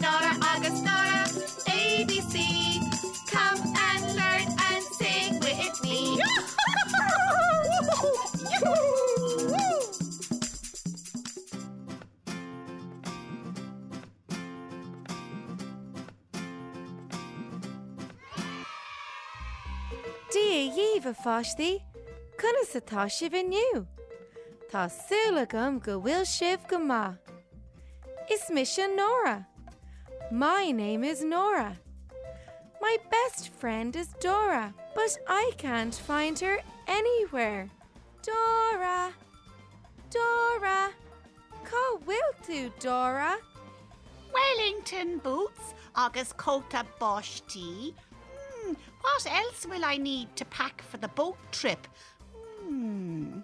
Nora Nora ABC come and learn and sing with me. Dia díomh a fáistí, chuna satá sibh inniu. Tásúla gom go bhfuil sibh go má. Is mis sin Nora. My name is Nora. My best friend is Dora, but I can't find her anywhere. Dora! Dora! Cá bhfuil tú, Dora? Wellington boots agus cóta bostí. Hmm, what else will I need to pack for the boat trip? Hmm.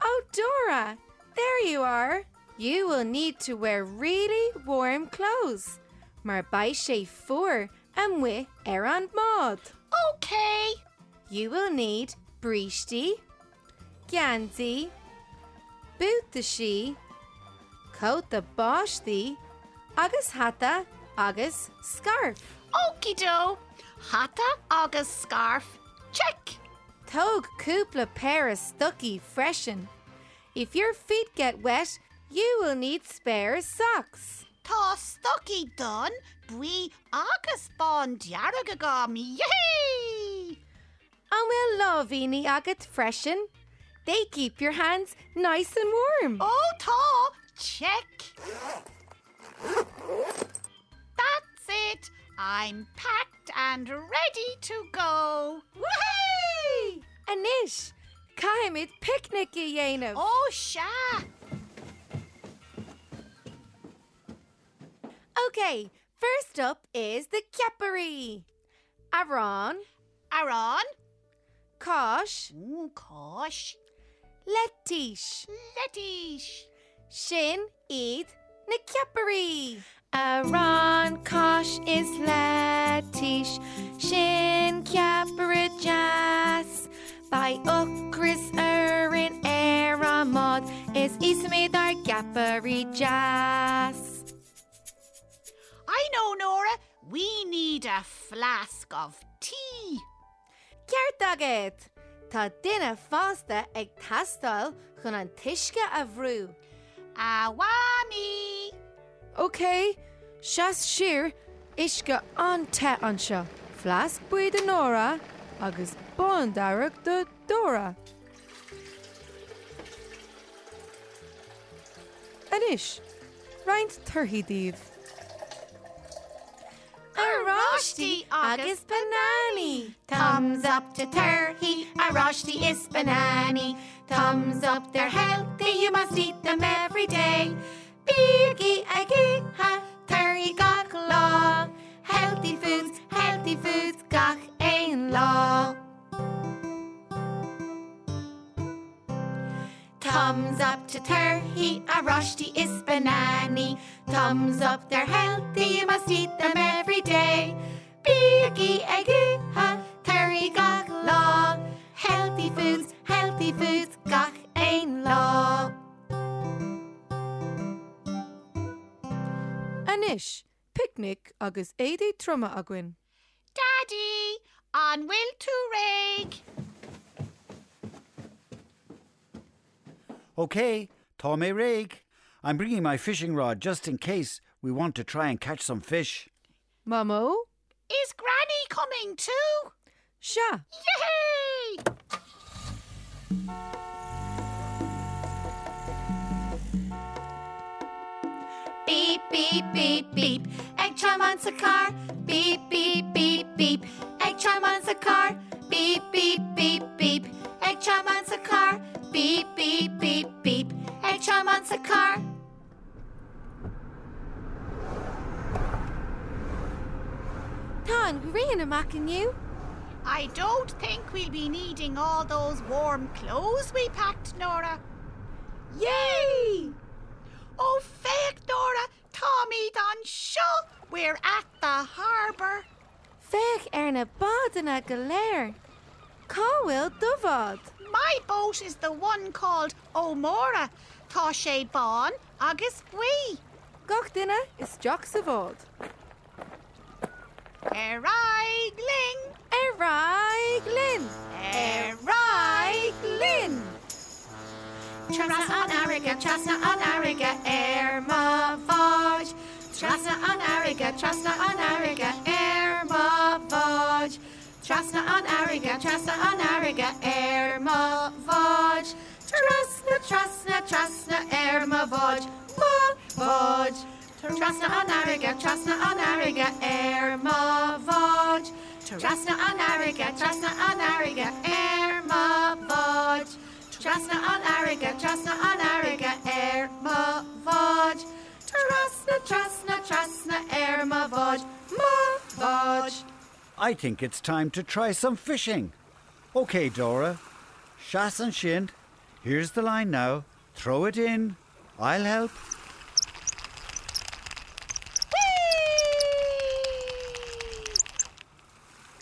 Oh, Dora! There you are! You will need to wear really warm clothes. Mar sé fuair and with ar an mod. Okay. You will need bristí, Gansy, bútaí, coat the báistí, agus hata agus scarf. Okie do. Hata agus scarf. Check. Tog cúpla pair of stucky freshen. If your feet get wet, you will need spare socks. Tá stocky done. Bui agus bon diaragagam. Yay! And we'll love any agat freshen. They keep your hands nice and warm. Oh, tá. Check. That's it. I'm packed and ready to go. Anish, Kaimid picnic i dhéanamh. Oh, sha. Okay, first up is the Chiappary. Aran, Aaron. Kosh, Oh, gosh. Letish, Lettish. Shin, Eid, Chiappary. Aran, Kosh is Letish, Shin, Chiappary, Jas. By Ukris, Erin, Aramod is Ismid, our Chiappary, Jas. I know, Nora. We need a flask of tea. Ceart agad! Tá duine fásta ag tastal chun an tuisce a bhrú. Awami. Ok, seas sir isce an te anseo, Flasc buid an nóra agus bondarach do Dora. Anis, Reint turhídíh. Arashti agus banani. Thumbs up to turkey, a roshti is banani. Thumbs up, they're healthy, you must eat them every day. Biggie, aggie, ha, turkey law. Healthy foods, healthy foods, gach. Thumbs up to turkey, a roshti is banani. Thumbs up, they're healthy, you must eat them every day. Biggie, eggy, ha, terry gach law. Healthy foods, healthy foods, gach ein law. Anis, picnic agus éidir troma aguin. Daddy, on will to rake. Okay, Tom A. Rig. I'm bringing my fishing rod just in case we want to try and catch some fish. Mamo, Is Granny coming too? sha. Yay! Beep, beep, beep, beep. Egg chime on the car. Beep, beep, beep, beep. Chime on the car. Beep, beep, beep, beep. Egg chime on the car. Beep, beep, beep, beep. Egg chime on the car. Tá an rian amach you. I don't think we'll be needing all those warm clothes we packed, Nora. Yay! Oh, fake, Nora. Tommy Don Shaw. We're at the harbour. Fech ar er na badanna go léir. Cáhfuil dohad. my boat is the one called O'Mora. Tá sé bán agus bui. Gach duine is Jack sa bhád. Eraigling, Araig Lynn! Araig Lynn! Trasna an ariga, trasna an ariga, air ma vaj. Trasna an ariga, trasna an ariga, vaj. Trasna an ariga, trasna an ariga, air ma vaj. Trasna, trasna, trasna, air ma vaj, ma vaj. Trasna an ariga, trasna an ariga, air ma vaj. Trasna an ariga, trasna an ariga, air ma vaj. Trasna an ariga, trasna an ariga, air ma vaj. Trasna, trasna, trasna, air ma vaj, ma vaj. I think it's time to try some fishing. Okay, Dora. Shas and Shin, here's the line now. Throw it in. I'll help.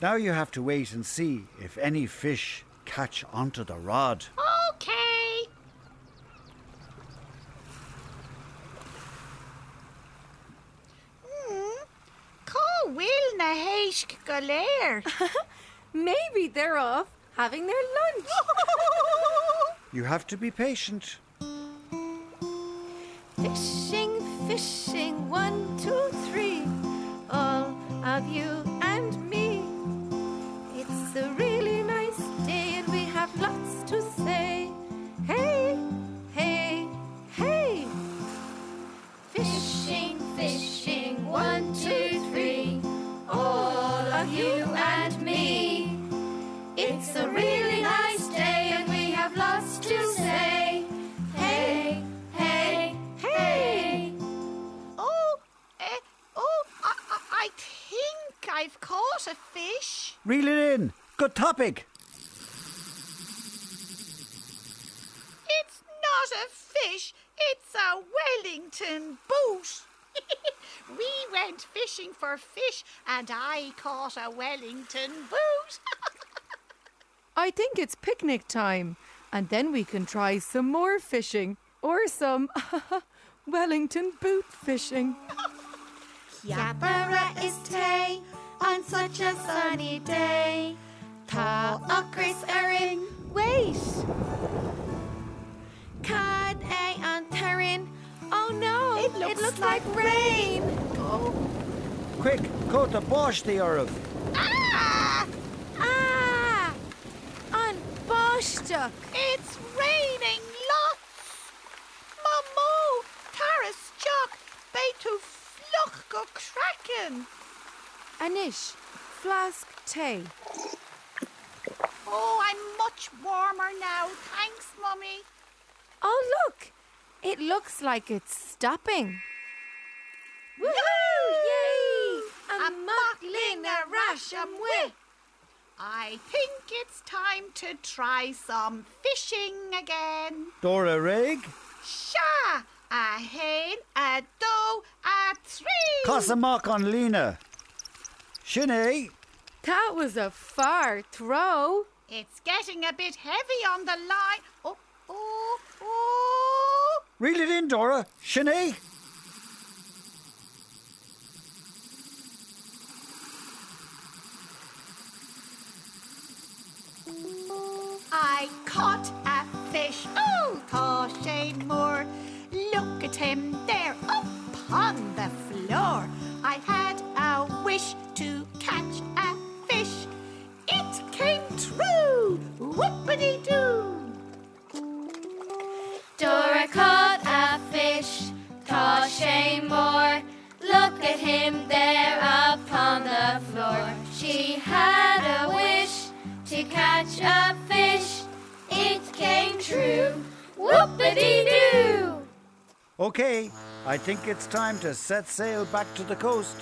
Now you have to wait and see if any fish catch onto the rod. Okay. Hmm. Có will na heisk. Maybe they're off having their lunch. You have to be patient. Fishing, fishing, one, two, three. All of you and me. It's a really nice day and we have lots to say. Good topic. It's not a fish, it's a Wellington boot. we went fishing for fish and I caught a Wellington boot. I think it's picnic time, and then we can try some more fishing or some Wellington boot fishing. Yapara is tay on such a sunny day. Tá acris erin, Wait! cad a an tarin. Oh no! It looks like rain! Quick, go to Bosch the Earth. ah! Ah! On Boschduck! It's raining lots. Mamo, Taras Jock, Beitu Fluch go Kraken. Anish, flask tay. Oh, I'm much warmer now. Thanks, Mummy. Oh look! It looks like it's stopping. Woohoo! Yay! A muckling a rash am wi. I think it's time to try some fishing again. Dora Rig. Sha! A hen, a doe, a three. Cossamock on Lena. Shinny. That was a far throw. It's getting a bit heavy on the line. Oh, oh, oh. Reel it in, Dora. Shinny. I caught a fish. Oh, sé more. Look at him there upon Whoopity doo! Okay, I think it's time to set sail back to the coast.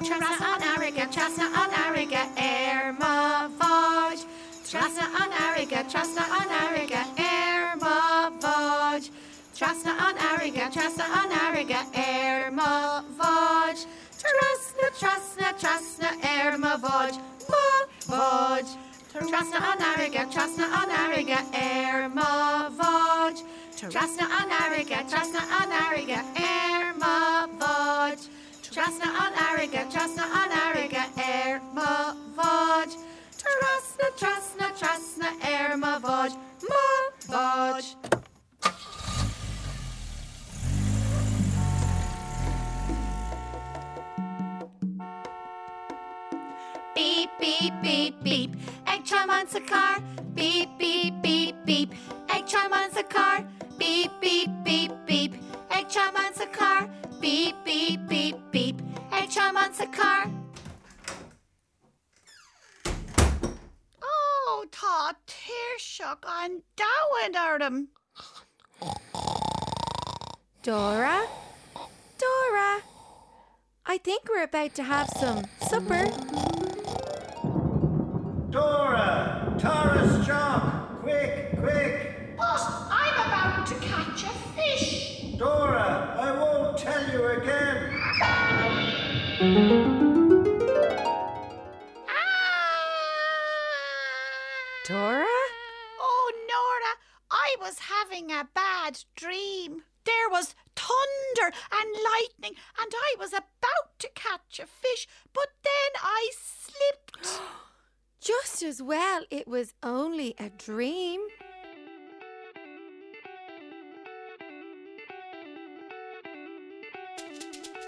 Trasna an ariga, trasna an ariga, air vaj. Trasna an ariga, trasna an ariga, air vaj. Trasna an ariga, trasna an ariga, air vaj. Trasna, trasna, trasna, air ma vaj. Trasna Trasna an ariga, trasna an ariga, erma vod. Trasna an ariga, trasna an ariga, erma vod. Trasna an ariga, trasna an ariga, erma vod. Trasna, trasna, trasna, erma vod, ma vod. Beep, beep, beep, beep. Egg chime on the car. Beep, beep, beep, beep. Egg chime on the car. Beep, beep, beep, beep. Egg chime on the car. Beep, beep, beep, beep. Egg chime on the car. Oh, tá tíirseach an dahan arm. Dora? Dora? I think we're about to have some supper. Dora! Tara's jock! Quick, quick! But I'm about to catch a fish. Dora, I won't tell you again. Ah! Dora? Oh, Nora, I was having a bad dream. There was thunder and lightning, and I was about to catch a fish, but then I slipped. Just as well it was only a dream.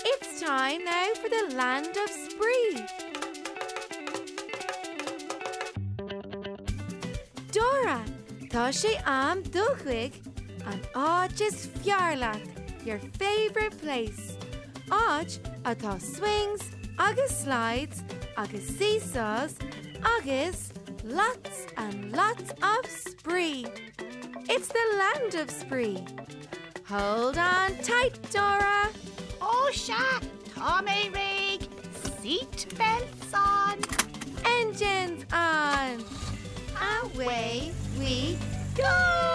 It's time now for the land of spree. Dora, tá sé am dúchuig an áid is fiarlaat, your favourite place. Áid atá swings, agus slides, agus seesaws, agus lots and lots of spree. It's the land of spree. Hold on tight, Dora. Oh, sha, Tommy rig, seat belts on. Engines on. Away we Go!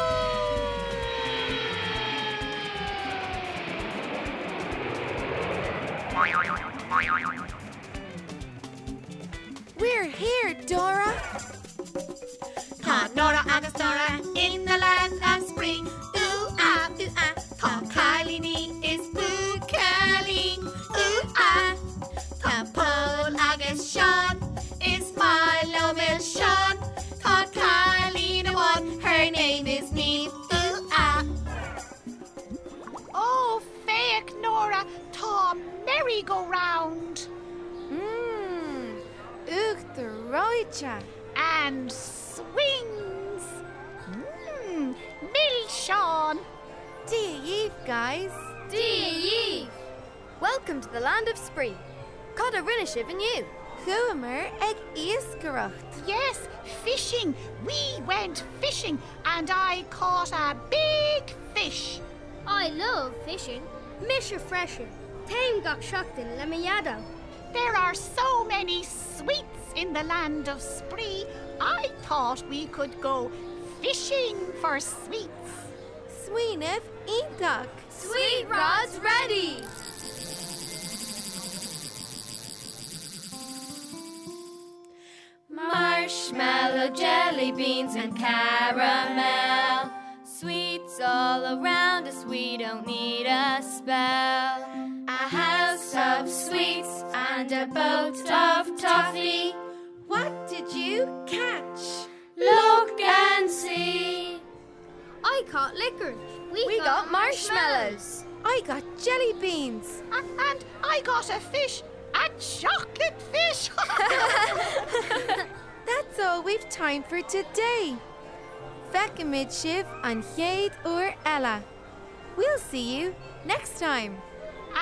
Tá Nora in the land of spring. Ooh ah, ooh ah. Tá Kylie is bucaling. Ooh ah. Tá Paul agus Sean is Milo Mill Sean. Tá Kylie the one, her name is me. Ooh ah. Oh, fake Nora, Tom merry-go-round. Mmm. Ugh, the roicha. and guys. Dee Welcome to the land of spree. Cod a rinnishiv and you. Huamer ag iasgaracht. Yes, fishing. We went fishing and I caught a big fish. I love fishing. Misha fresher. Tame got shocked in Lemayado. There are so many sweets in the land of spree. I thought we could go fishing for sweets. Sweenev Eagok. Sweet rods ready. Marshmallow, jelly beans, and caramel. Sweets all around us, we don't need a spell. A house of sweets and a boat of toffee. What did you catch? Look and see. I caught licorice. We, We got marshmallows. I got jelly beans. A- and I got a fish, a chocolate fish. That's all we've time for today. Fecamid Shiv and Jade or Ella. We'll see you next time.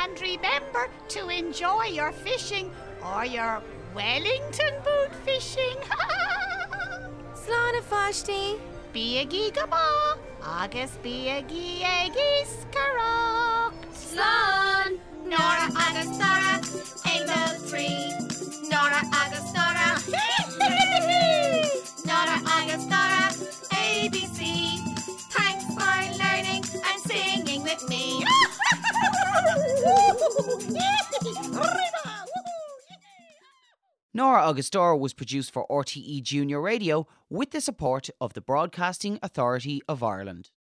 and remember to enjoy your fishing or your Wellington boot fishing. Slán a fáistí. Bí a gí go má, agus bí a gí ag iscarach. Nora Agus Dora was produced for RTE Junior Radio with the support of the Broadcasting Authority of Ireland.